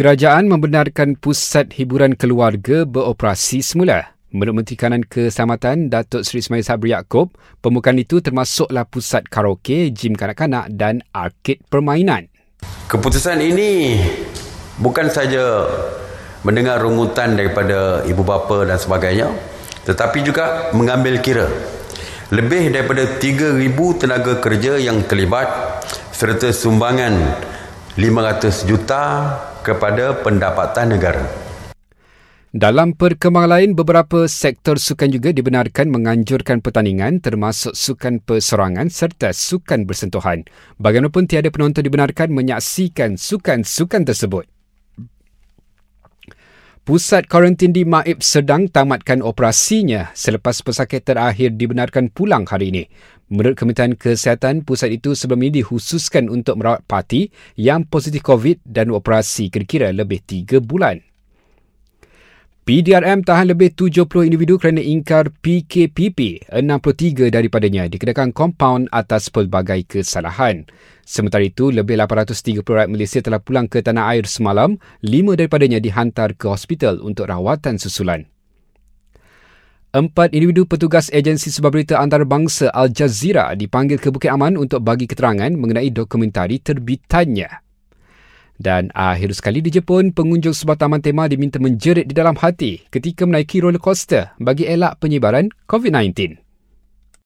Kerajaan membenarkan pusat hiburan keluarga beroperasi semula. Menurut Menteri Kanan Keselamatan Datuk Seri Ismail Sabri Yaakob, pembukaan itu termasuklah pusat karaoke, gym kanak-kanak dan arkid permainan. Keputusan ini bukan saja mendengar rungutan daripada ibu bapa dan sebagainya, tetapi juga mengambil kira lebih daripada 3,000 tenaga kerja yang terlibat serta sumbangan 500 juta kepada pendapatan negara. Dalam perkembangan lain, beberapa sektor sukan juga dibenarkan menganjurkan pertandingan termasuk sukan perserangan serta sukan bersentuhan. Bagaimanapun tiada penonton dibenarkan menyaksikan sukan-sukan tersebut. Pusat kuarantin di Maib sedang tamatkan operasinya selepas pesakit terakhir dibenarkan pulang hari ini. Menurut Kementerian Kesihatan, pusat itu sebelum ini dikhususkan untuk merawat parti yang positif COVID dan operasi kira-kira lebih tiga bulan. PDRM tahan lebih 70 individu kerana ingkar PKPP, 63 daripadanya dikenakan kompaun atas pelbagai kesalahan. Sementara itu, lebih 830 rakyat Malaysia telah pulang ke tanah air semalam, lima daripadanya dihantar ke hospital untuk rawatan susulan. Empat individu petugas agensi sebuah berita antarabangsa Al Jazeera dipanggil ke Bukit Aman untuk bagi keterangan mengenai dokumentari terbitannya. Dan akhir sekali di Jepun, pengunjung sebuah taman tema diminta menjerit di dalam hati ketika menaiki roller coaster bagi elak penyebaran COVID-19.